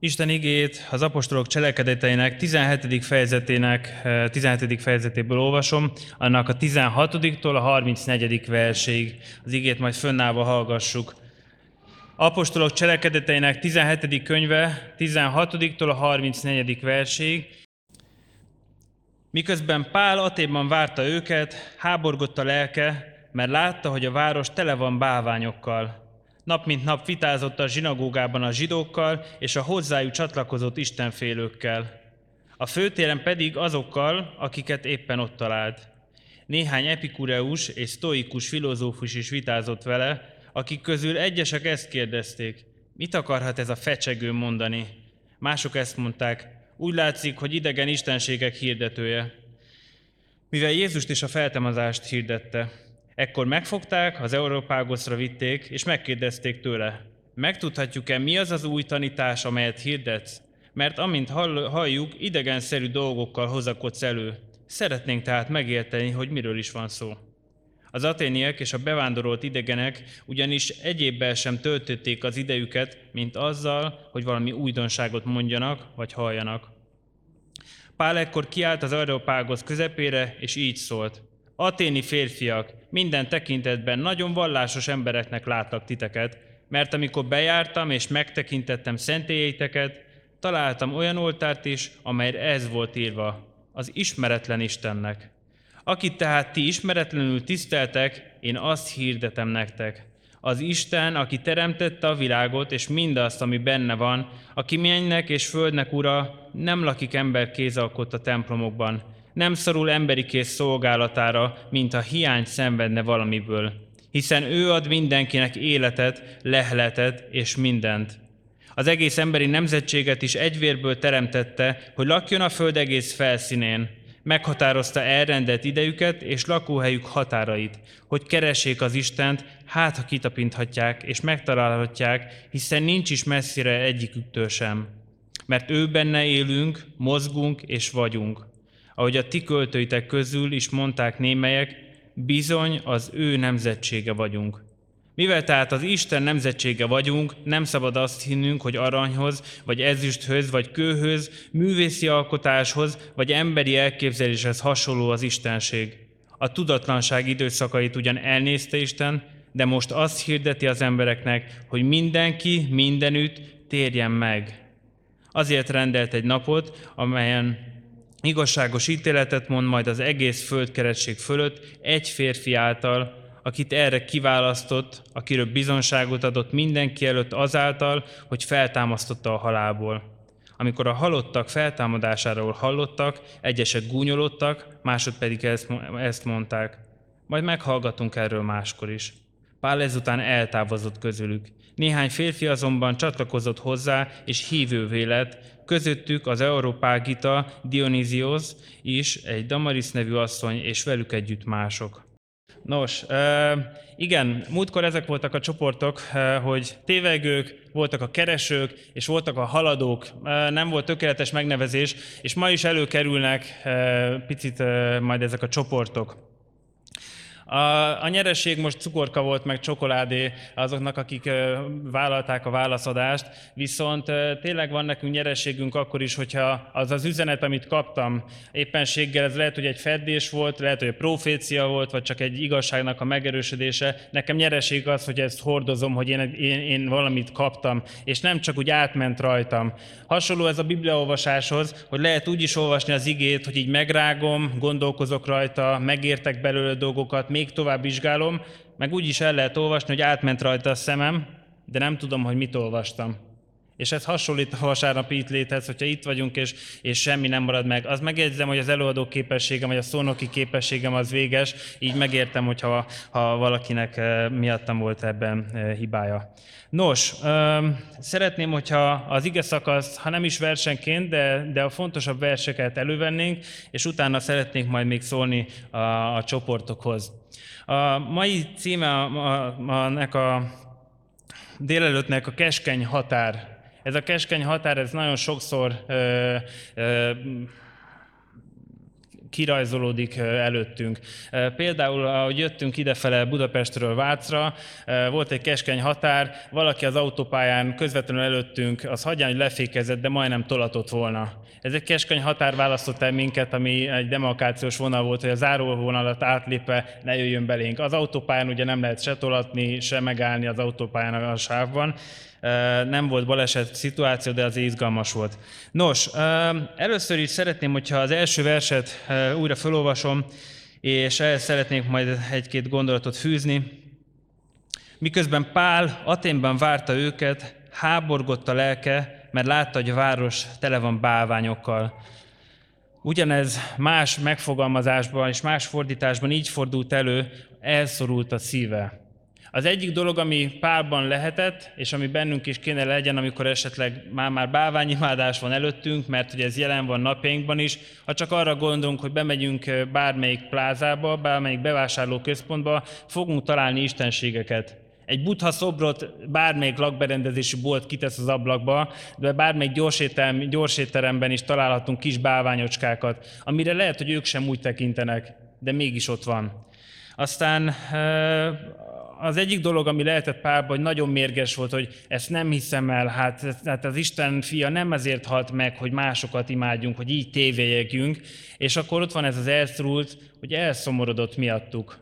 Isten igét az apostolok cselekedeteinek 17. fejezetének 17. fejezetéből olvasom, annak a 16-tól a 34. verséig. Az igét majd fönnállva hallgassuk. Apostolok cselekedeteinek 17. könyve 16-tól a 34. verséig. Miközben Pál Aténban várta őket, háborgott a lelke, mert látta, hogy a város tele van bálványokkal. Nap mint nap vitázott a zsinagógában a zsidókkal és a hozzájuk csatlakozott istenfélőkkel. A főtéren pedig azokkal, akiket éppen ott talált. Néhány epikureus és sztoikus filozófus is vitázott vele, akik közül egyesek ezt kérdezték, mit akarhat ez a fecsegő mondani? Mások ezt mondták, úgy látszik, hogy idegen istenségek hirdetője. Mivel Jézust is a feltámadást hirdette, Ekkor megfogták, az Európágoszra vitték, és megkérdezték tőle, megtudhatjuk-e, mi az az új tanítás, amelyet hirdetsz? Mert amint halljuk, idegenszerű dolgokkal hozakodsz elő. Szeretnénk tehát megérteni, hogy miről is van szó. Az aténiek és a bevándorolt idegenek ugyanis egyébben sem töltötték az idejüket, mint azzal, hogy valami újdonságot mondjanak vagy halljanak. Pál ekkor kiállt az Európágosz közepére, és így szólt. Aténi férfiak, minden tekintetben nagyon vallásos embereknek láttak titeket, mert amikor bejártam és megtekintettem szentélyeiteket, találtam olyan oltárt is, amelyre ez volt írva, az ismeretlen Istennek. Akit tehát ti ismeretlenül tiszteltek, én azt hirdetem nektek. Az Isten, aki teremtette a világot és mindazt, ami benne van, aki mennek és földnek ura, nem lakik ember kézalkott a templomokban, nem szorul emberi kész szolgálatára, mint a hiány szenvedne valamiből, hiszen ő ad mindenkinek életet, lehletet és mindent. Az egész emberi nemzetséget is egyvérből teremtette, hogy lakjon a föld egész felszínén. Meghatározta elrendelt idejüket és lakóhelyük határait, hogy keressék az Istent, hát ha kitapinthatják és megtalálhatják, hiszen nincs is messzire egyiküktől sem. Mert ő benne élünk, mozgunk és vagyunk ahogy a ti költőitek közül is mondták némelyek, bizony az ő nemzetsége vagyunk. Mivel tehát az Isten nemzetsége vagyunk, nem szabad azt hinnünk, hogy aranyhoz, vagy ezüsthöz, vagy kőhöz, művészi alkotáshoz, vagy emberi elképzeléshez hasonló az Istenség. A tudatlanság időszakait ugyan elnézte Isten, de most azt hirdeti az embereknek, hogy mindenki mindenütt térjen meg. Azért rendelt egy napot, amelyen igazságos ítéletet mond majd az egész földkeretség fölött egy férfi által, akit erre kiválasztott, akiről bizonságot adott mindenki előtt azáltal, hogy feltámasztotta a halálból. Amikor a halottak feltámadásáról hallottak, egyesek gúnyolódtak, másod pedig ezt mondták. Majd meghallgatunk erről máskor is. Pál ezután eltávozott közülük. Néhány férfi azonban csatlakozott hozzá, és hívővé lett, közöttük az Európágita Dionysios is, egy Damaris nevű asszony, és velük együtt mások. Nos, igen, múltkor ezek voltak a csoportok, hogy tévegők, voltak a keresők, és voltak a haladók, nem volt tökéletes megnevezés, és ma is előkerülnek picit majd ezek a csoportok. A, a nyereség most cukorka volt, meg csokoládé azoknak, akik vállalták a válaszadást, viszont tényleg van nekünk nyerességünk akkor is, hogyha az az üzenet, amit kaptam éppenséggel, ez lehet, hogy egy feddés volt, lehet, hogy egy profécia volt, vagy csak egy igazságnak a megerősödése. Nekem nyereség az, hogy ezt hordozom, hogy én, én, én valamit kaptam, és nem csak úgy átment rajtam. Hasonló ez a bibliaolvasáshoz, hogy lehet úgy is olvasni az igét, hogy így megrágom, gondolkozok rajta, megértek belőle dolgokat, még tovább vizsgálom, meg úgy is el lehet olvasni, hogy átment rajta a szemem, de nem tudom, hogy mit olvastam. És ez hasonlít a vasárnapi itt léthez, hogyha itt vagyunk, és, és semmi nem marad meg. Az megjegyzem, hogy az előadó képességem, vagy a szónoki képességem az véges, így megértem, hogyha ha valakinek eh, miattam volt ebben eh, hibája. Nos, szeretném, hogyha az ige szakasz, ha nem is versenként, de, de a fontosabb verseket elővennénk, és utána szeretnénk majd még szólni a, a csoportokhoz. A mai címe a, a, a, délelőttnek a keskeny határ. Ez a keskeny határ, ez nagyon sokszor ö, ö, kirajzolódik előttünk. Például, ahogy jöttünk idefele Budapestről Vácra, volt egy keskeny határ, valaki az autópályán közvetlenül előttünk, az hagyján, hogy lefékezett, de majdnem tolatott volna. Ez egy keskeny határ választott el minket, ami egy demarkációs vonal volt, hogy a záróvonalat átlépve ne jöjjön belénk. Az autópályán ugye nem lehet se tolatni, se megállni az autópályán a sávban, nem volt baleset szituáció, de az izgalmas volt. Nos, először is szeretném, hogyha az első verset újra felolvasom, és ehhez szeretnék majd egy-két gondolatot fűzni. Miközben Pál Aténban várta őket, háborgott a lelke, mert látta, hogy a város tele van bálványokkal. Ugyanez más megfogalmazásban és más fordításban így fordult elő, elszorult a szíve. Az egyik dolog, ami párban lehetett, és ami bennünk is kéne legyen, amikor esetleg már-már bálványimádás van előttünk, mert ugye ez jelen van napjainkban is, ha csak arra gondolunk, hogy bemegyünk bármelyik plázába, bármelyik bevásárlóközpontba, fogunk találni istenségeket. Egy butha szobrot bármelyik lakberendezési bolt kitesz az ablakba, de bármelyik gyorsételem, gyorsétteremben is találhatunk kis bálványocskákat, amire lehet, hogy ők sem úgy tekintenek, de mégis ott van. Aztán az egyik dolog, ami lehetett Pálban, hogy nagyon mérges volt, hogy ezt nem hiszem el, hát, hát az Isten fia nem ezért halt meg, hogy másokat imádjunk, hogy így tévéjegjünk, és akkor ott van ez az elszrult, hogy elszomorodott miattuk.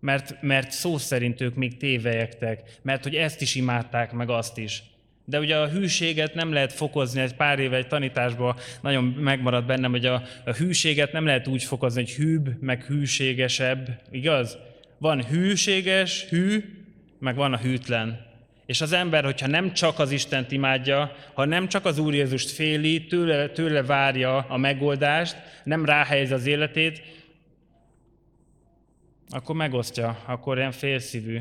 Mert, mert szó szerint ők még tévejektek, mert hogy ezt is imádták, meg azt is. De ugye a hűséget nem lehet fokozni, egy pár éve egy tanításban nagyon megmaradt bennem, hogy a, a hűséget nem lehet úgy fokozni, hogy hűbb, meg hűségesebb, igaz? Van hűséges, hű, meg van a hűtlen. És az ember, hogyha nem csak az Istent imádja, ha nem csak az Úr Jézust féli, tőle, tőle várja a megoldást, nem ráhelyez az életét, akkor megosztja, akkor ilyen félszívű.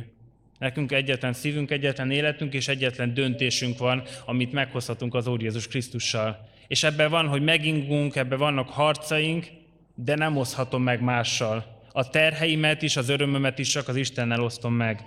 Nekünk egyetlen szívünk, egyetlen életünk és egyetlen döntésünk van, amit meghozhatunk az Úr Jézus Krisztussal. És ebben van, hogy megingunk, ebben vannak harcaink, de nem oszhatom meg mással a terheimet is, az örömömet is csak az Istennel osztom meg.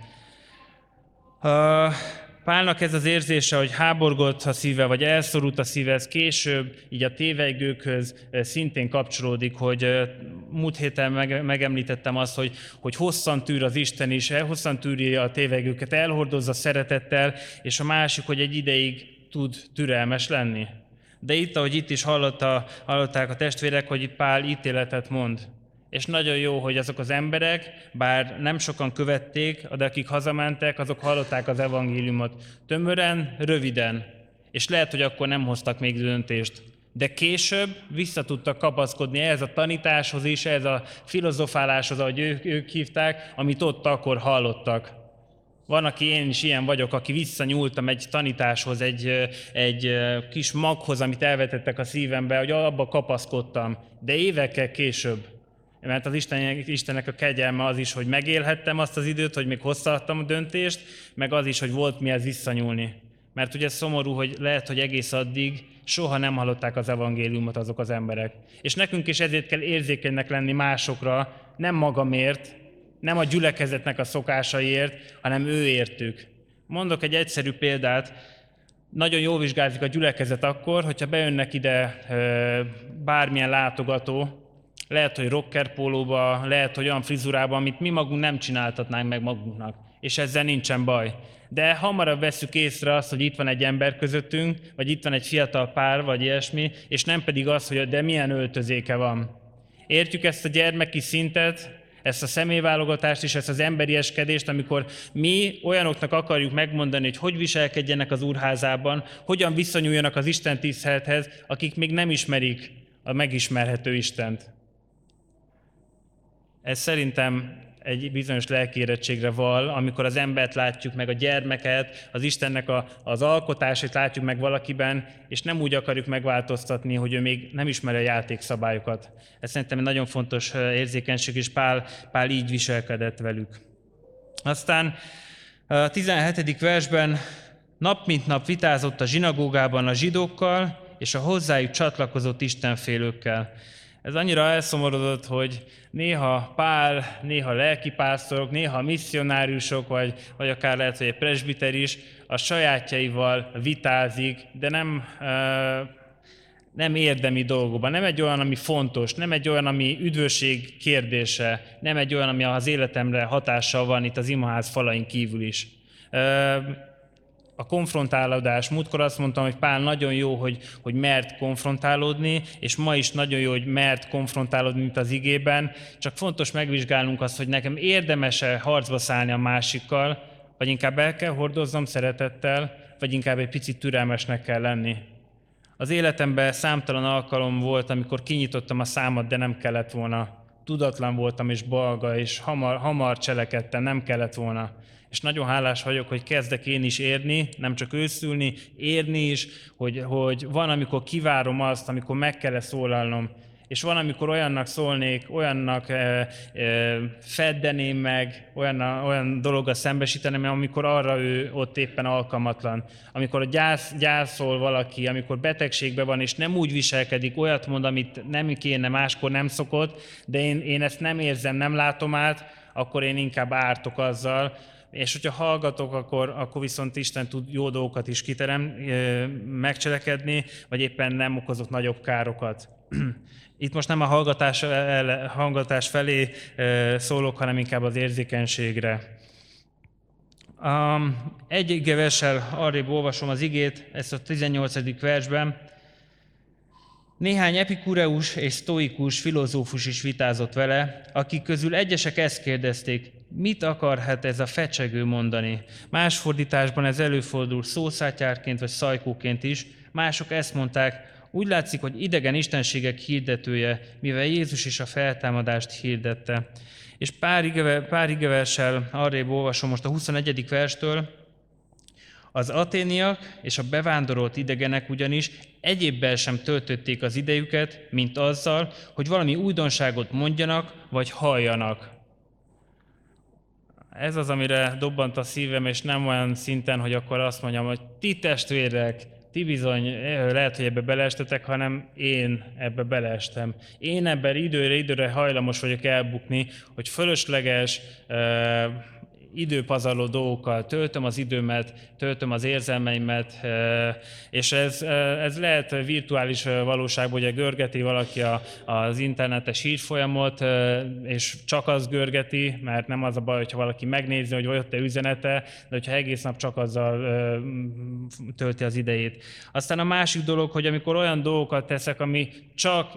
Pálnak ez az érzése, hogy háborgott a szíve, vagy elszorult a szíve, ez később, így a tévejgőkhöz szintén kapcsolódik, hogy múlt héten megemlítettem azt, hogy, hogy hosszan tűr az Isten is, hosszan tűri a tévejgőket, elhordozza szeretettel, és a másik, hogy egy ideig tud türelmes lenni. De itt, ahogy itt is hallotta, hallották a testvérek, hogy Pál ítéletet mond. És nagyon jó, hogy azok az emberek, bár nem sokan követték, de akik hazamentek, azok hallották az evangéliumot tömören, röviden. És lehet, hogy akkor nem hoztak még döntést. De később vissza tudtak kapaszkodni ehhez a tanításhoz is, ehhez a filozofáláshoz, ahogy ők, ők hívták, amit ott akkor hallottak. Van, aki én is ilyen vagyok, aki visszanyúltam egy tanításhoz, egy, egy kis maghoz, amit elvetettek a szívembe, hogy abba kapaszkodtam. De évekkel később mert az Isten, Istennek a kegyelme az is, hogy megélhettem azt az időt, hogy még hosszaadtam a döntést, meg az is, hogy volt mihez visszanyúlni. Mert ugye szomorú, hogy lehet, hogy egész addig soha nem hallották az evangéliumot azok az emberek. És nekünk is ezért kell érzékenynek lenni másokra, nem magamért, nem a gyülekezetnek a szokásaiért, hanem ő értük. Mondok egy egyszerű példát, nagyon jól vizsgázik a gyülekezet akkor, hogyha bejönnek ide bármilyen látogató, lehet, hogy rocker pólóba, lehet, hogy olyan frizurában, amit mi magunk nem csináltatnánk meg magunknak. És ezzel nincsen baj. De hamarabb veszük észre azt, hogy itt van egy ember közöttünk, vagy itt van egy fiatal pár, vagy ilyesmi, és nem pedig az, hogy de milyen öltözéke van. Értjük ezt a gyermeki szintet, ezt a személyválogatást és ezt az emberieskedést, amikor mi olyanoknak akarjuk megmondani, hogy hogy viselkedjenek az úrházában, hogyan viszonyuljanak az Isten tisztelethez, akik még nem ismerik a megismerhető Istent. Ez szerintem egy bizonyos lelkérettségre val, amikor az embert látjuk meg, a gyermeket, az Istennek a, az alkotását látjuk meg valakiben, és nem úgy akarjuk megváltoztatni, hogy ő még nem ismeri a játékszabályokat. Ez szerintem egy nagyon fontos érzékenység, és Pál, Pál így viselkedett velük. Aztán a 17. versben nap mint nap vitázott a zsinagógában a zsidókkal, és a hozzájuk csatlakozott istenfélőkkel. Ez annyira elszomorodott, hogy néha pál, néha lelkipásztorok, néha misszionáriusok, vagy, vagy akár lehet, hogy egy presbiter is a sajátjaival vitázik, de nem, nem érdemi dolgokban, nem egy olyan, ami fontos, nem egy olyan, ami üdvösség kérdése, nem egy olyan, ami az életemre hatással van itt az imaház falain kívül is. A konfrontálódás. Múltkor azt mondtam, hogy Pál nagyon jó, hogy, hogy mert konfrontálódni, és ma is nagyon jó, hogy mert konfrontálódni, mint az igében. Csak fontos megvizsgálnunk azt, hogy nekem érdemese harcba szállni a másikkal, vagy inkább el kell hordoznom szeretettel, vagy inkább egy picit türelmesnek kell lenni. Az életemben számtalan alkalom volt, amikor kinyitottam a számat, de nem kellett volna. Tudatlan voltam és balga, és hamar, hamar cselekedtem, nem kellett volna. És nagyon hálás vagyok, hogy kezdek én is érni, nem csak őszülni, érni is, hogy, hogy van, amikor kivárom azt, amikor meg kell szólalnom, és van, amikor olyannak szólnék, olyannak e, e, feddeném meg, olyan, olyan dologgal szembesíteném, amikor arra ő ott éppen alkalmatlan. Amikor gyász, gyászol valaki, amikor betegségben van, és nem úgy viselkedik, olyat mond, amit nem kéne, máskor nem szokott, de én, én ezt nem érzem, nem látom át, akkor én inkább ártok azzal, és hogyha hallgatok, akkor, akkor viszont Isten tud jó dolgokat is kiterem, megcselekedni, vagy éppen nem okozott nagyobb károkat. Itt most nem a hallgatás, hallgatás felé szólok, hanem inkább az érzékenységre. Um, egy igevessel arrébb olvasom az igét, ezt a 18. versben. Néhány epikureus és sztoikus filozófus is vitázott vele, akik közül egyesek ezt kérdezték, mit akarhat ez a fecsegő mondani? Más fordításban ez előfordul szószátyárként vagy szajkóként is, mások ezt mondták, úgy látszik, hogy idegen istenségek hirdetője, mivel Jézus is a feltámadást hirdette. És pár, ige, pár igeverssel arrébb olvasom most a 21. verstől, az aténiak és a bevándorolt idegenek ugyanis egyébben sem töltötték az idejüket, mint azzal, hogy valami újdonságot mondjanak vagy halljanak. Ez az, amire dobbant a szívem, és nem olyan szinten, hogy akkor azt mondjam, hogy ti testvérek, ti bizony eh, lehet, hogy ebbe beleestetek, hanem én ebbe beleestem. Én ebben időre, időre hajlamos vagyok elbukni, hogy fölösleges, eh, időpazarló dolgokkal töltöm az időmet, töltöm az érzelmeimet, és ez, ez lehet virtuális valóságban, ugye görgeti valaki az internetes hírfolyamot, és csak az görgeti, mert nem az a baj, hogyha valaki megnézi, hogy volt-e üzenete, de hogyha egész nap csak azzal tölti az idejét. Aztán a másik dolog, hogy amikor olyan dolgokat teszek, ami csak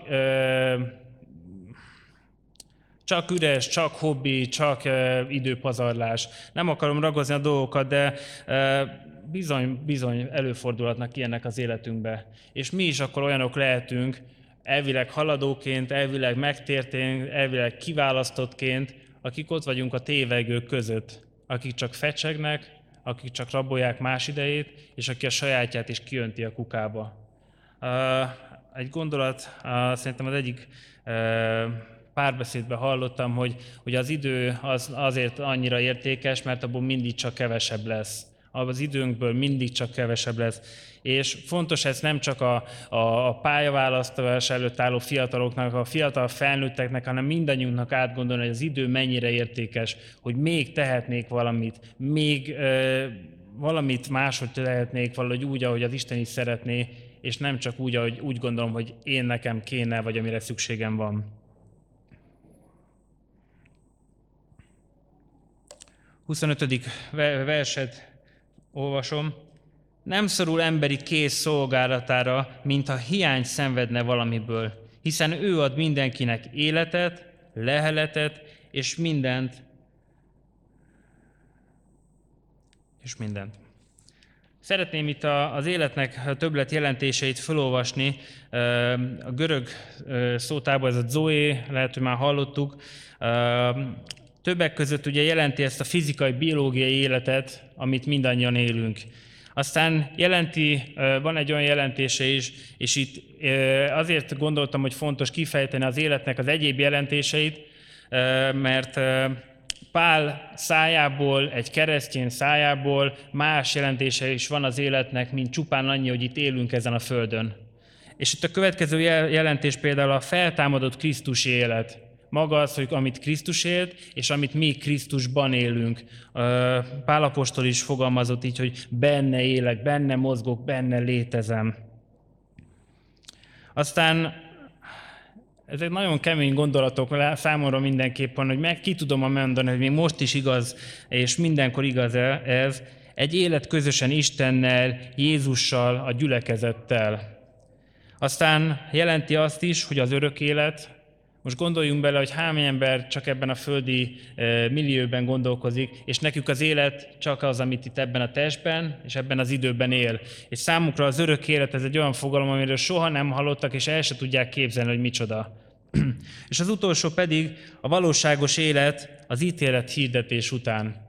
csak üres, csak hobbi, csak uh, időpazarlás. Nem akarom ragozni a dolgokat, de uh, bizony, bizony előfordulhatnak ilyenek az életünkbe. És mi is akkor olyanok lehetünk, elvileg haladóként, elvileg megtértén, elvileg kiválasztottként, akik ott vagyunk a tévegők között, akik csak fecsegnek, akik csak rabolják más idejét, és aki a sajátját is kiönti a kukába. Uh, egy gondolat, szerintem az egyik párbeszédben hallottam, hogy, hogy az idő az azért annyira értékes, mert abból mindig csak kevesebb lesz. Az időnkből mindig csak kevesebb lesz. És fontos ez nem csak a, a, a pályaválasztás előtt álló fiataloknak, a fiatal felnőtteknek, hanem mindannyiunknak átgondolni, hogy az idő mennyire értékes, hogy még tehetnék valamit, még ö, valamit máshogy tehetnék valahogy úgy, ahogy az Isten is szeretné, és nem csak úgy, ahogy úgy gondolom, hogy én nekem kéne, vagy amire szükségem van. 25. verset olvasom. Nem szorul emberi kész szolgálatára, mintha hiány szenvedne valamiből, hiszen ő ad mindenkinek életet, leheletet és mindent, és mindent. Szeretném itt az életnek többlet jelentéseit felolvasni. A görög szótában ez a zoe, lehet, hogy már hallottuk, Többek között ugye jelenti ezt a fizikai, biológiai életet, amit mindannyian élünk. Aztán jelenti, van egy olyan jelentése is, és itt azért gondoltam, hogy fontos kifejteni az életnek az egyéb jelentéseit, mert Pál szájából, egy keresztény szájából más jelentése is van az életnek, mint csupán annyi, hogy itt élünk ezen a földön. És itt a következő jelentés például a feltámadott Krisztus élet maga az, hogy amit Krisztus élt, és amit mi Krisztusban élünk. Pálapostól is fogalmazott így, hogy benne élek, benne mozgok, benne létezem. Aztán ezek nagyon kemény gondolatok számomra mindenképpen, hogy meg ki tudom mondani, hogy még most is igaz, és mindenkor igaz ez, egy élet közösen Istennel, Jézussal, a gyülekezettel. Aztán jelenti azt is, hogy az örök élet, most gondoljunk bele, hogy hány ember csak ebben a földi e, millióben gondolkozik, és nekük az élet csak az, amit itt ebben a testben és ebben az időben él. És számukra az örök élet ez egy olyan fogalom, amiről soha nem hallottak, és el se tudják képzelni, hogy micsoda. és az utolsó pedig a valóságos élet az ítélet hirdetés után.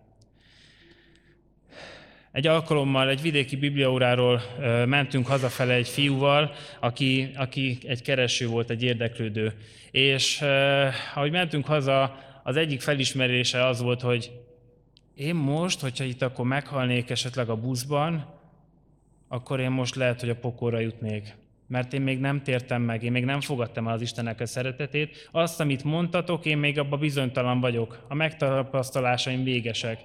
Egy alkalommal egy vidéki bibliaóráról mentünk hazafele egy fiúval, aki, aki egy kereső volt, egy érdeklődő. És ahogy mentünk haza, az egyik felismerése az volt, hogy én most, hogyha itt akkor meghalnék esetleg a buszban, akkor én most lehet, hogy a pokorra jutnék. Mert én még nem tértem meg, én még nem fogadtam el az Istennek a szeretetét. Azt, amit mondtatok, én még abban bizonytalan vagyok. A megtapasztalásaim végesek.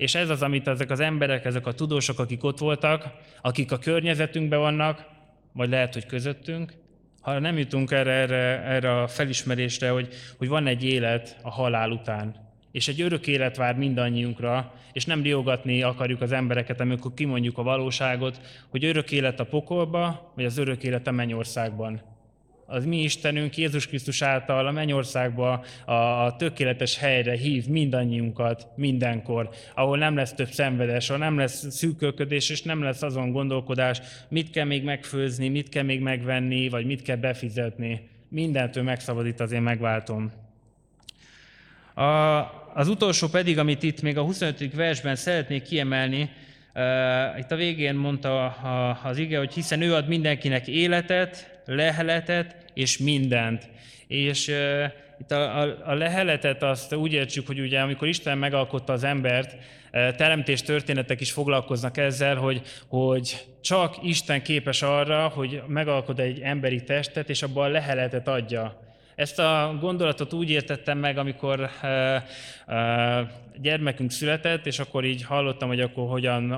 És ez az, amit ezek az emberek, ezek a tudósok, akik ott voltak, akik a környezetünkben vannak, vagy lehet, hogy közöttünk, ha nem jutunk erre, erre, erre a felismerésre, hogy, hogy van egy élet a halál után, és egy örök élet vár mindannyiunkra, és nem riogatni akarjuk az embereket, amikor kimondjuk a valóságot, hogy örök élet a pokolba, vagy az örök élet a mennyországban az mi Istenünk Jézus Krisztus által a mennyországba a, tökéletes helyre hív mindannyiunkat mindenkor, ahol nem lesz több szenvedés, ahol nem lesz szűkölködés, és nem lesz azon gondolkodás, mit kell még megfőzni, mit kell még megvenni, vagy mit kell befizetni. Mindentől megszabadít az én megváltom. A, az utolsó pedig, amit itt még a 25. versben szeretnék kiemelni, Uh, itt a végén mondta az ige, hogy hiszen ő ad mindenkinek életet, leheletet és mindent. És uh, itt a, a, a leheletet azt úgy értsük, hogy ugye amikor Isten megalkotta az embert, teremtés történetek is foglalkoznak ezzel, hogy, hogy csak Isten képes arra, hogy megalkot egy emberi testet, és abban a leheletet adja. Ezt a gondolatot úgy értettem meg, amikor uh, uh, gyermekünk született, és akkor így hallottam, hogy akkor hogyan,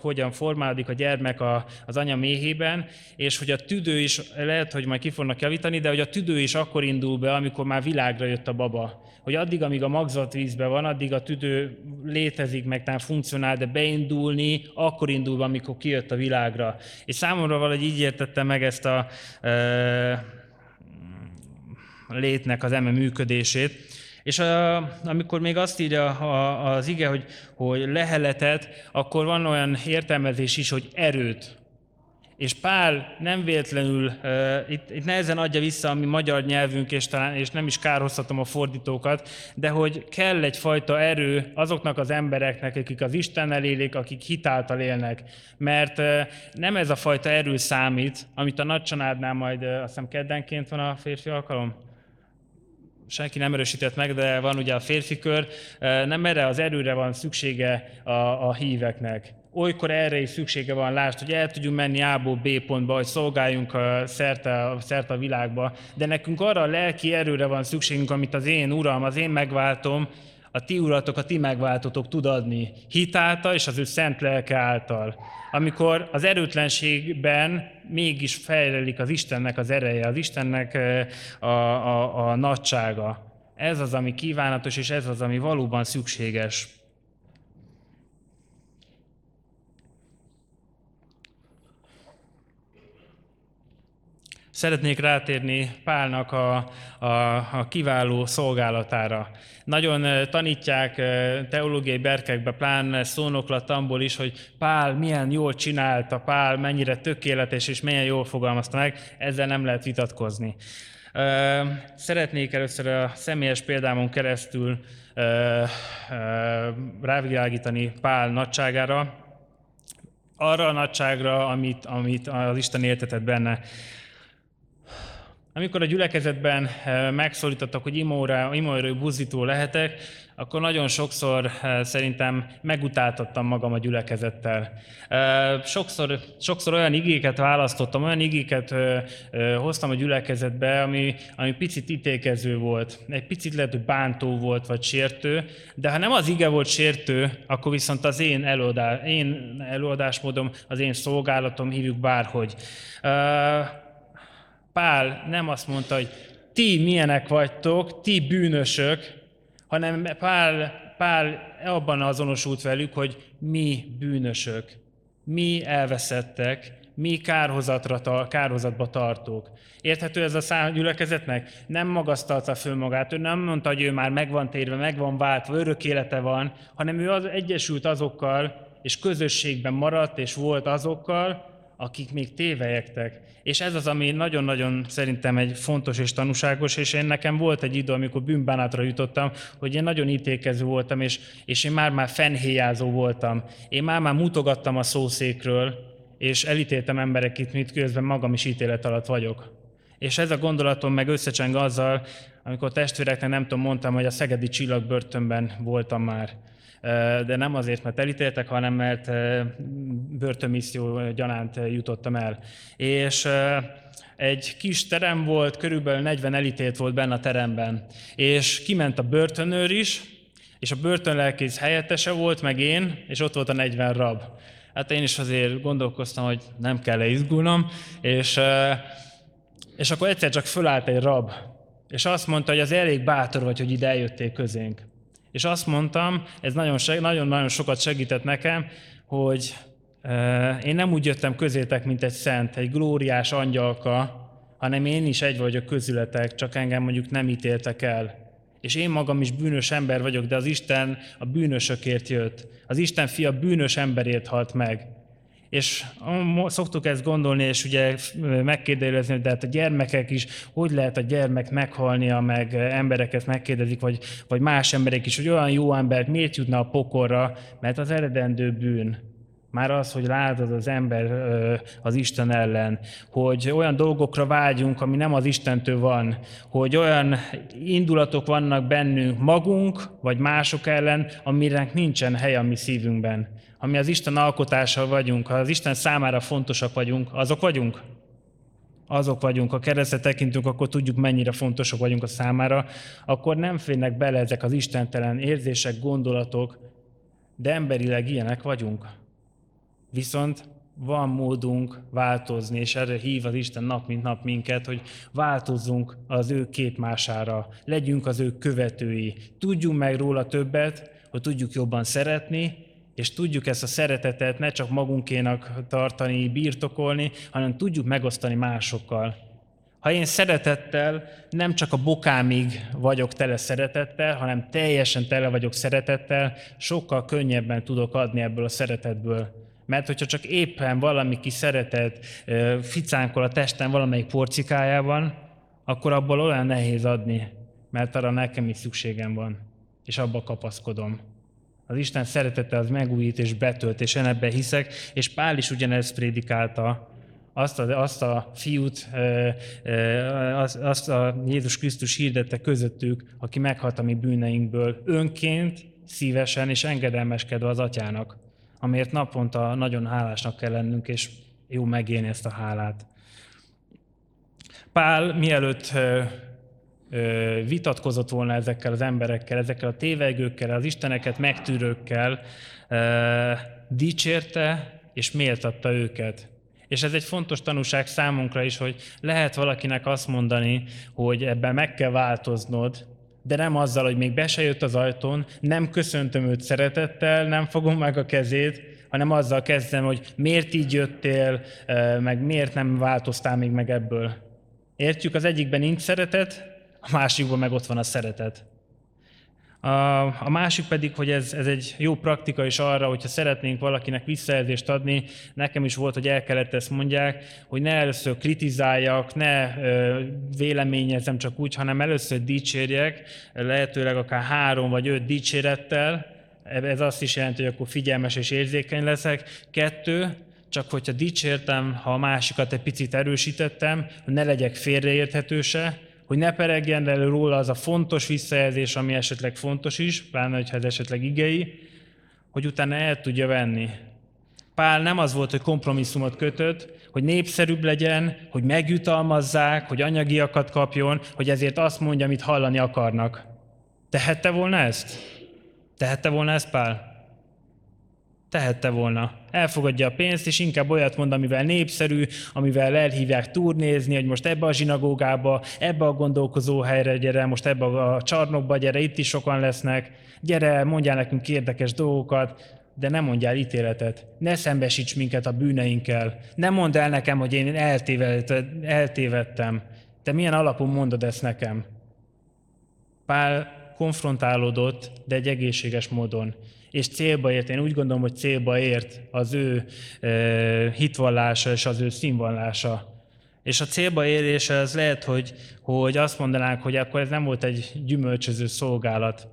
hogyan formálódik a gyermek az anya méhében, és hogy a tüdő is, lehet, hogy majd ki fognak javítani, de hogy a tüdő is akkor indul be, amikor már világra jött a baba. Hogy addig, amíg a magzatvízben van, addig a tüdő létezik, meg talán funkcionál, de beindulni akkor indul be, amikor kijött a világra. És számomra valahogy így értettem meg ezt a uh, létnek az eme működését. És a, amikor még azt írja a, az ige, hogy, hogy leheletet, akkor van olyan értelmezés is, hogy erőt. És Pál nem véletlenül, uh, itt, itt nehezen adja vissza a mi magyar nyelvünk, és, talán, és nem is kárhoztatom a fordítókat, de hogy kell egyfajta erő azoknak az embereknek, akik az Isten élik, akik hitáltal élnek. Mert uh, nem ez a fajta erő számít, amit a nagycsanádnál majd, uh, azt hiszem keddenként van a férfi alkalom, senki nem erősített meg, de van ugye a férfi kör, nem erre az erőre van szüksége a, a híveknek. Olykor erre is szüksége van, lásd, hogy el tudjunk menni A-ból B pontba, hogy szolgáljunk a szerte, szerte a világba, de nekünk arra a lelki erőre van szükségünk, amit az én uram, az én megváltom, a ti uratok, a ti megváltotok tud adni hitáltal és az ő szent lelke által. Amikor az erőtlenségben mégis fejlelik az Istennek az ereje, az Istennek a, a, a nagysága. Ez az, ami kívánatos, és ez az, ami valóban szükséges. Szeretnék rátérni Pálnak a, a, a kiváló szolgálatára. Nagyon tanítják teológiai berkekbe, pláne szónoklatamból is, hogy Pál milyen jól csinálta, Pál mennyire tökéletes és milyen jól fogalmazta meg, ezzel nem lehet vitatkozni. Szeretnék először a személyes példámon keresztül rávilágítani Pál nagyságára, arra a nagyságra, amit, amit az Isten éltetett benne. Amikor a gyülekezetben eh, megszólítottak, hogy imóra, imóra buzdító lehetek, akkor nagyon sokszor eh, szerintem megutáltattam magam a gyülekezettel. Eh, sokszor, sokszor olyan igéket választottam, olyan igéket hoztam a gyülekezetbe, ami, ami picit ítélkező volt. Egy picit lehet, hogy bántó volt, vagy sértő, de ha nem az ige volt sértő, akkor viszont az én, előadás, én előadásmódom, az én szolgálatom, hívjuk bárhogy Pál nem azt mondta, hogy ti milyenek vagytok, ti bűnösök, hanem Pál, Pál abban azonosult velük, hogy mi bűnösök, mi elveszettek, mi kárhozatra, kárhozatba tartók. Érthető ez a szám gyülekezetnek? Nem magasztalta föl magát, ő nem mondta, hogy ő már megvan térve, megvan váltva, örök élete van, hanem ő az, egyesült azokkal, és közösségben maradt, és volt azokkal, akik még tévejektek. És ez az, ami nagyon-nagyon szerintem egy fontos és tanúságos, és én nekem volt egy idő, amikor bűnbánátra jutottam, hogy én nagyon ítélkező voltam, és, és én már-már fennhéjázó voltam. Én már-már mutogattam a szószékről, és elítéltem embereket, mit közben magam is ítélet alatt vagyok. És ez a gondolatom meg összecseng azzal, amikor testvéreknek nem tudom, mondtam, hogy a Szegedi Csillagbörtönben voltam már de nem azért, mert elítéltek, hanem mert börtönmisszió gyanánt jutottam el. És egy kis terem volt, körülbelül 40 elítélt volt benne a teremben. És kiment a börtönőr is, és a börtönlelkész helyettese volt, meg én, és ott volt a 40 rab. Hát én is azért gondolkoztam, hogy nem kell izgulnom, és, és akkor egyszer csak fölállt egy rab, és azt mondta, hogy az elég bátor vagy, hogy ide eljöttél közénk. És azt mondtam, ez nagyon-nagyon sokat segített nekem, hogy én nem úgy jöttem közétek, mint egy szent, egy glóriás angyalka, hanem én is egy vagyok közületek, csak engem mondjuk nem ítéltek el. És én magam is bűnös ember vagyok, de az Isten a bűnösökért jött. Az Isten fia bűnös emberért halt meg. És szoktuk ezt gondolni, és ugye megkérdezni, de hát a gyermekek is, hogy lehet a gyermek meghalnia, meg embereket megkérdezik, vagy, vagy más emberek is, hogy olyan jó embert miért jutna a pokorra, mert az eredendő bűn. Már az, hogy látod az ember az Isten ellen, hogy olyan dolgokra vágyunk, ami nem az Istentől van, hogy olyan indulatok vannak bennünk magunk, vagy mások ellen, amire nincsen hely a mi szívünkben ami az Isten alkotása vagyunk, ha az Isten számára fontosak vagyunk, azok vagyunk? Azok vagyunk, ha keresztre tekintünk, akkor tudjuk, mennyire fontosak vagyunk a számára, akkor nem férnek bele ezek az istentelen érzések, gondolatok, de emberileg ilyenek vagyunk. Viszont van módunk változni, és erre hív az Isten nap mint nap minket, hogy változzunk az ő képmására, legyünk az ő követői, tudjunk meg róla többet, hogy tudjuk jobban szeretni, és tudjuk ezt a szeretetet ne csak magunkénak tartani, birtokolni, hanem tudjuk megosztani másokkal. Ha én szeretettel, nem csak a bokámig vagyok tele szeretettel, hanem teljesen tele vagyok szeretettel, sokkal könnyebben tudok adni ebből a szeretetből. Mert hogyha csak éppen valami kis szeretet ficánkol a testen valamelyik porcikájában, akkor abból olyan nehéz adni, mert arra nekem is szükségem van, és abba kapaszkodom. Az Isten szeretete az megújít és betölt, és én ebben hiszek, és Pál is ugyanezt prédikálta, azt a, azt a fiút, azt a Jézus Krisztus hirdette közöttük, aki meghalt a mi bűneinkből önként, szívesen és engedelmeskedve az atyának, amiért naponta nagyon hálásnak kell lennünk, és jó megélni ezt a hálát. Pál mielőtt vitatkozott volna ezekkel az emberekkel, ezekkel a tévegőkkel, az isteneket megtűrőkkel, dicsérte és méltatta őket. És ez egy fontos tanúság számunkra is, hogy lehet valakinek azt mondani, hogy ebben meg kell változnod, de nem azzal, hogy még be se jött az ajtón, nem köszöntöm őt szeretettel, nem fogom meg a kezét, hanem azzal kezdem, hogy miért így jöttél, meg miért nem változtál még meg ebből. Értjük, az egyikben nincs szeretet, a másikban meg ott van a szeretet. A, másik pedig, hogy ez, ez egy jó praktika is arra, hogyha szeretnénk valakinek visszajelzést adni, nekem is volt, hogy el kellett ezt mondják, hogy ne először kritizáljak, ne véleményezem csak úgy, hanem először dicsérjek, lehetőleg akár három vagy öt dicsérettel, ez azt is jelenti, hogy akkor figyelmes és érzékeny leszek. Kettő, csak hogyha dicsértem, ha a másikat egy picit erősítettem, ne legyek félreérthető se, hogy ne peregjen elő róla az a fontos visszajelzés, ami esetleg fontos is, pláne, hogyha ez esetleg igei, hogy utána el tudja venni. Pál nem az volt, hogy kompromisszumot kötött, hogy népszerűbb legyen, hogy megjutalmazzák, hogy anyagiakat kapjon, hogy ezért azt mondja, amit hallani akarnak. Tehette volna ezt? Tehette volna ezt Pál? Tehette volna. Elfogadja a pénzt, és inkább olyat mond, amivel népszerű, amivel elhívják turnézni, hogy most ebbe a zsinagógába, ebbe a gondolkozó helyre gyere, most ebbe a csarnokba gyere, itt is sokan lesznek, gyere, mondjál nekünk érdekes dolgokat, de nem mondjál ítéletet. Ne szembesíts minket a bűneinkkel. Ne mondd el nekem, hogy én eltévedtem. Te milyen alapon mondod ezt nekem? Pál konfrontálódott, de egy egészséges módon. És célba ért, én úgy gondolom, hogy célba ért az ő hitvallása és az ő színvallása. És a célba érése az lehet, hogy, hogy azt mondanánk, hogy akkor ez nem volt egy gyümölcsöző szolgálat.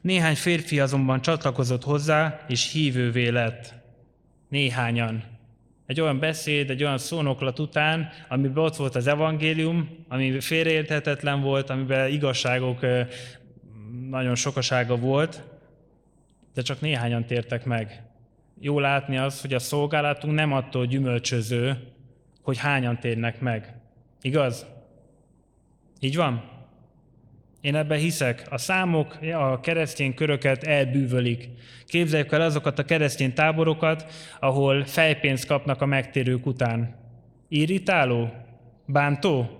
Néhány férfi azonban csatlakozott hozzá, és hívővé lett. Néhányan. Egy olyan beszéd, egy olyan szónoklat után, amiben ott volt az evangélium, ami félreérthetetlen volt, amiben igazságok nagyon sokasága volt, de csak néhányan tértek meg. Jó látni az, hogy a szolgálatunk nem attól gyümölcsöző, hogy hányan térnek meg. Igaz? Így van? Én ebben hiszek. A számok a keresztény köröket elbűvölik. Képzeljük el azokat a keresztény táborokat, ahol fejpénzt kapnak a megtérők után. Irritáló? Bántó?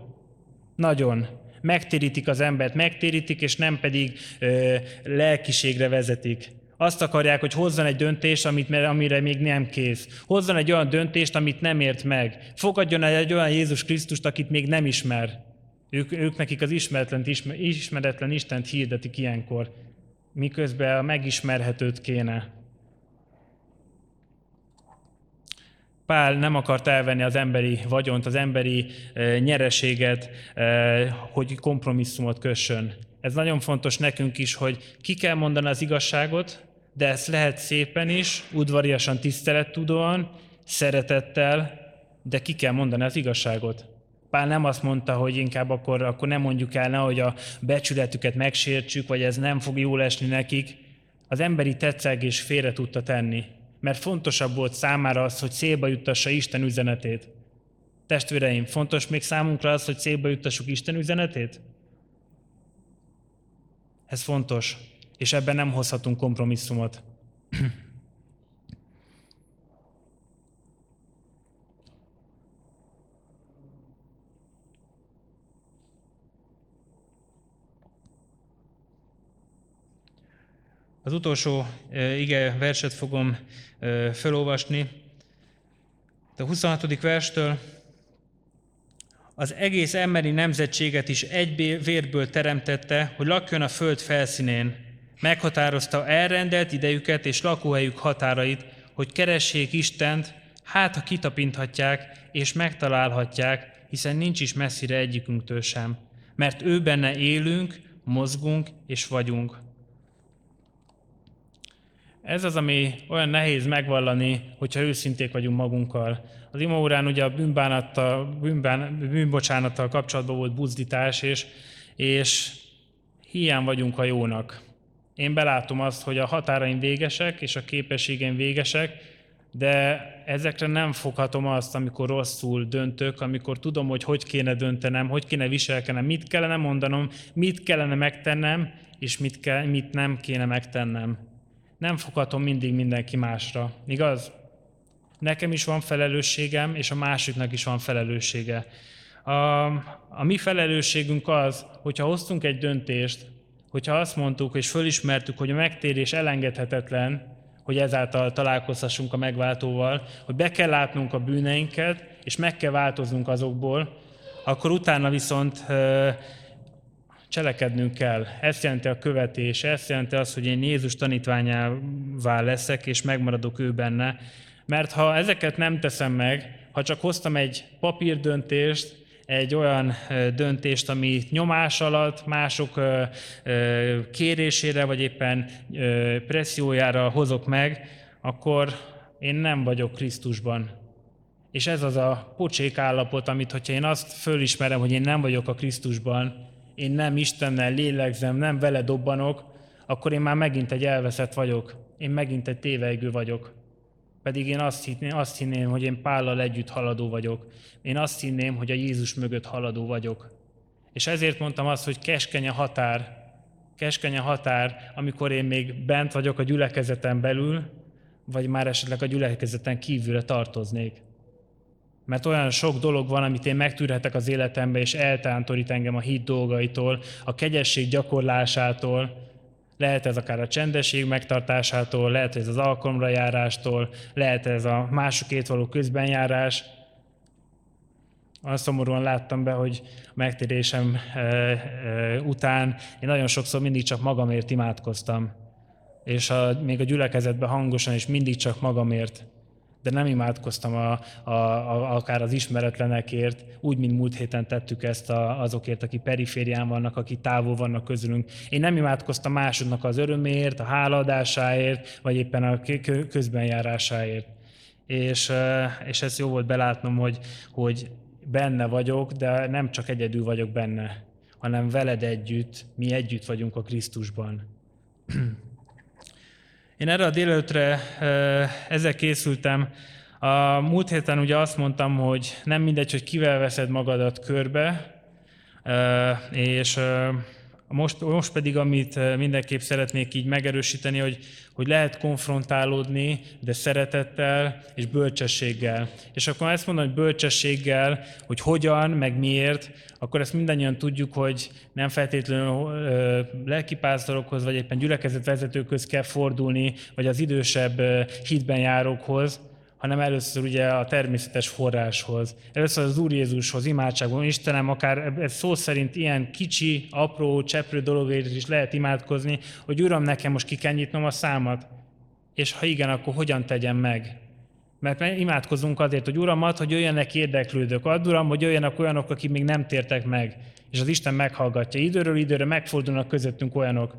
Nagyon. Megtérítik az embert, megtérítik, és nem pedig ö, lelkiségre vezetik. Azt akarják, hogy hozzon egy döntést, amit, amire még nem kész. Hozzon egy olyan döntést, amit nem ért meg. Fogadjon el egy olyan Jézus Krisztust, akit még nem ismer. Ők, ők nekik az ismeretlen, ismeretlen Istent hirdetik ilyenkor, miközben a megismerhetőt kéne. Pál nem akart elvenni az emberi vagyont, az emberi e, nyereséget, e, hogy kompromisszumot kössön. Ez nagyon fontos nekünk is, hogy ki kell mondani az igazságot, de ezt lehet szépen is, udvariasan, tisztelettudóan, szeretettel, de ki kell mondani az igazságot. Pál nem azt mondta, hogy inkább akkor, akkor nem mondjuk el, hogy a becsületüket megsértsük, vagy ez nem fog jól esni nekik. Az emberi tetszegés félre tudta tenni, mert fontosabb volt számára az, hogy célba juttassa Isten üzenetét. Testvéreim, fontos még számunkra az, hogy célba juttassuk Isten üzenetét? Ez fontos, és ebben nem hozhatunk kompromisszumot. Az utolsó ige verset fogom felolvasni. A 26. verstől az egész emberi nemzetséget is egy vérből teremtette, hogy lakjon a föld felszínén. Meghatározta elrendelt idejüket és lakóhelyük határait, hogy keressék Istent, hát ha kitapinthatják és megtalálhatják, hiszen nincs is messzire egyikünktől sem. Mert ő benne élünk, mozgunk és vagyunk. Ez az, ami olyan nehéz megvallani, hogyha őszinték vagyunk magunkkal. Az imaórán ugye a bűnbánattal, bűnbán, bűnbocsánattal kapcsolatban volt buzdítás, és, és hiány vagyunk a jónak. Én belátom azt, hogy a határaim végesek, és a képességeim végesek, de ezekre nem foghatom azt, amikor rosszul döntök, amikor tudom, hogy hogy kéne döntenem, hogy kéne viselkenem, mit kellene mondanom, mit kellene megtennem, és mit, kell, mit nem kéne megtennem nem foghatom mindig mindenki másra. Igaz? Nekem is van felelősségem, és a másiknak is van felelőssége. A, a mi felelősségünk az, hogyha hoztunk egy döntést, hogyha azt mondtuk és fölismertük, hogy a megtérés elengedhetetlen, hogy ezáltal találkozhassunk a megváltóval, hogy be kell látnunk a bűneinket, és meg kell változnunk azokból, akkor utána viszont cselekednünk kell. Ezt jelenti a követés, ezt jelenti az, hogy én Jézus tanítványává leszek, és megmaradok ő benne. Mert ha ezeket nem teszem meg, ha csak hoztam egy papírdöntést, egy olyan döntést, ami nyomás alatt, mások kérésére, vagy éppen pressziójára hozok meg, akkor én nem vagyok Krisztusban. És ez az a pocsék állapot, amit, hogyha én azt fölismerem, hogy én nem vagyok a Krisztusban, én nem Istennel lélegzem, nem vele dobbanok, akkor én már megint egy elveszett vagyok. Én megint egy tévejgő vagyok. Pedig én azt hinném, azt hinném, hogy én Pállal együtt haladó vagyok. Én azt hinném, hogy a Jézus mögött haladó vagyok. És ezért mondtam azt, hogy keskeny a határ, keskeny a határ, amikor én még bent vagyok a gyülekezeten belül, vagy már esetleg a gyülekezeten kívülre tartoznék. Mert olyan sok dolog van, amit én megtűrhetek az életembe, és eltántorít engem a hit dolgaitól, a kegyesség gyakorlásától, lehet ez akár a csendesség megtartásától, lehet ez az alkalomra járástól, lehet ez a másokét való közbenjárás. Azt szomorúan láttam be, hogy a megtérésem e, e, után én nagyon sokszor mindig csak magamért imádkoztam. És a, még a gyülekezetben hangosan is mindig csak magamért de nem imádkoztam a, a, a, akár az ismeretlenekért, úgy, mint múlt héten tettük ezt a, azokért, akik periférián vannak, akik távol vannak közülünk. Én nem imádkoztam másodnak az örömért, a hálaadásáért, vagy éppen a közbenjárásáért. És, és ez jó volt belátnom, hogy, hogy benne vagyok, de nem csak egyedül vagyok benne, hanem veled együtt, mi együtt vagyunk a Krisztusban. Én erre a délelőtre ezzel készültem. A múlt héten ugye azt mondtam, hogy nem mindegy, hogy kivel veszed magadat körbe, és most, most pedig, amit mindenképp szeretnék így megerősíteni, hogy, hogy lehet konfrontálódni, de szeretettel és bölcsességgel. És akkor ezt mondom, hogy bölcsességgel, hogy hogyan, meg miért, akkor ezt mindannyian tudjuk, hogy nem feltétlenül lelkipásztorokhoz, vagy éppen gyülekezetvezetőkhöz kell fordulni, vagy az idősebb hitben járókhoz, hanem először ugye a természetes forráshoz. Először az Úr Jézushoz, imádságban. Istenem, akár ez szó szerint ilyen kicsi, apró, cseprő dologért is lehet imádkozni, hogy Uram, nekem most ki kell nyitnom a számat. És ha igen, akkor hogyan tegyem meg? Mert imádkozunk azért, hogy Uramat, hogy jöjjenek érdeklődők. Add Uram, hogy jöjjenek olyanok, akik még nem tértek meg. És az Isten meghallgatja. Időről időre megfordulnak közöttünk olyanok.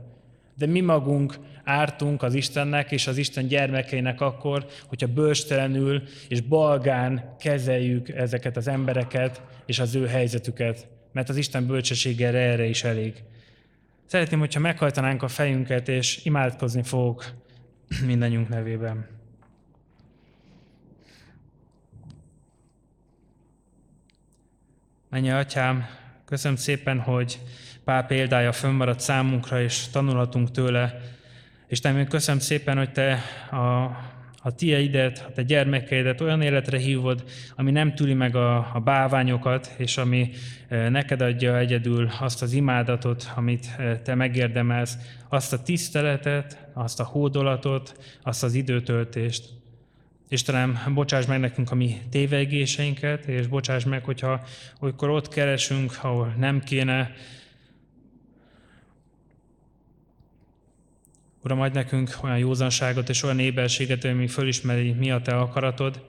De mi magunk ártunk az Istennek és az Isten gyermekeinek akkor, hogyha bőstelenül és balgán kezeljük ezeket az embereket és az ő helyzetüket, mert az Isten bölcsessége erre is elég. Szeretném, hogyha meghajtanánk a fejünket, és imádkozni fogok mindannyiunk nevében. Menj, Atyám, köszönöm szépen, hogy Pál példája fönnmaradt számunkra, és tanulhatunk tőle. És te köszönöm szépen, hogy te a, a tieidet, a te gyermekeidet olyan életre hívod, ami nem tüli meg a, a báványokat, és ami e, neked adja egyedül azt az imádatot, amit e, te megérdemelsz, azt a tiszteletet, azt a hódolatot, azt az időtöltést. Istenem, bocsáss meg nekünk a mi tévegéseinket, és bocsáss meg, hogyha olykor ott keresünk, ahol nem kéne, Uram, adj nekünk olyan józanságot és olyan éberséget, ami fölismeri, mi a Te akaratod,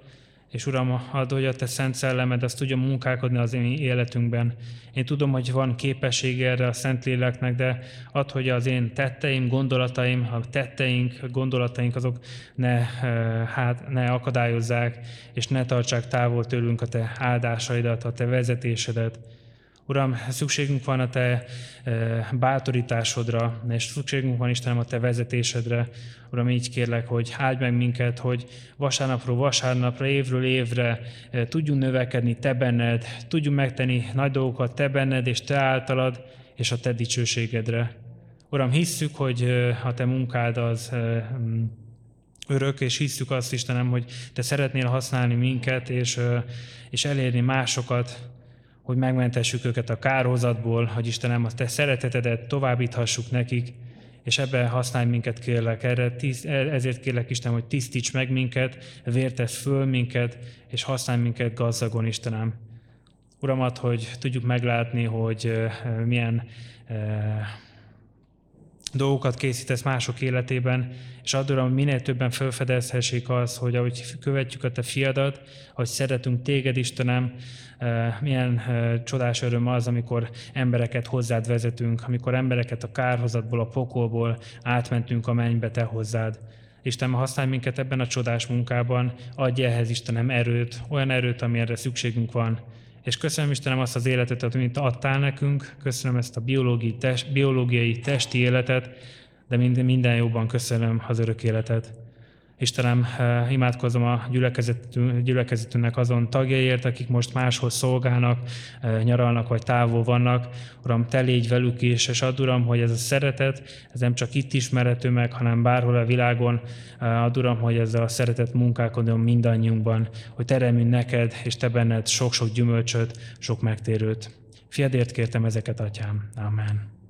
és Uram, add, hogy a Te Szent Szellemed azt tudja munkálkodni az én életünkben. Én tudom, hogy van képesség erre a Szent Léleknek, de add, hogy az én tetteim, gondolataim, a tetteink, gondolataink azok ne, eh, hát, ne akadályozzák, és ne tartsák távol tőlünk a Te áldásaidat, a Te vezetésedet. Uram, szükségünk van a Te e, bátorításodra, és szükségünk van Istenem a Te vezetésedre. Uram, így kérlek, hogy áldj meg minket, hogy vasárnapról vasárnapra, évről évre e, tudjunk növekedni Te benned, tudjunk megtenni nagy dolgokat Te benned és Te általad, és a Te dicsőségedre. Uram, hisszük, hogy e, a Te munkád az örök, és hisszük azt, Istenem, hogy Te szeretnél használni minket, és, és elérni másokat, hogy megmentessük őket a kárhozatból, hogy Istenem, a Te szeretetedet továbbíthassuk nekik, és ebben használj minket, kérlek, erre, ezért kérlek Isten, hogy tisztíts meg minket, vértesz föl minket, és használj minket gazdagon, Istenem. Uramat, hogy tudjuk meglátni, hogy milyen dolgokat készítesz mások életében, és add Uram, hogy minél többen felfedezhessék az, hogy ahogy követjük a Te fiadat, hogy szeretünk Téged, Istenem, eh, milyen eh, csodás öröm az, amikor embereket hozzád vezetünk, amikor embereket a kárhozatból, a pokolból átmentünk a mennybe Te hozzád. Istenem, használj minket ebben a csodás munkában, adj ehhez Istenem erőt, olyan erőt, amire szükségünk van, és köszönöm Istenem azt az életet, amit adtál nekünk, köszönöm ezt a biológiai, test, biológiai testi életet, de minden, minden jobban köszönöm az örök életet. Istenem, eh, imádkozom a gyülekezetünk, gyülekezetünknek azon tagjaiért, akik most máshol szolgálnak, eh, nyaralnak vagy távol vannak. Uram, te légy velük is, és add Uram, hogy ez a szeretet, ez nem csak itt ismerhető meg, hanem bárhol a világon. Eh, Add Uram, hogy ez a szeretet munkálkodjon mindannyiunkban, hogy teremünk neked, és te benned sok-sok gyümölcsöt, sok megtérőt. Fiadért kértem ezeket, atyám. Amen.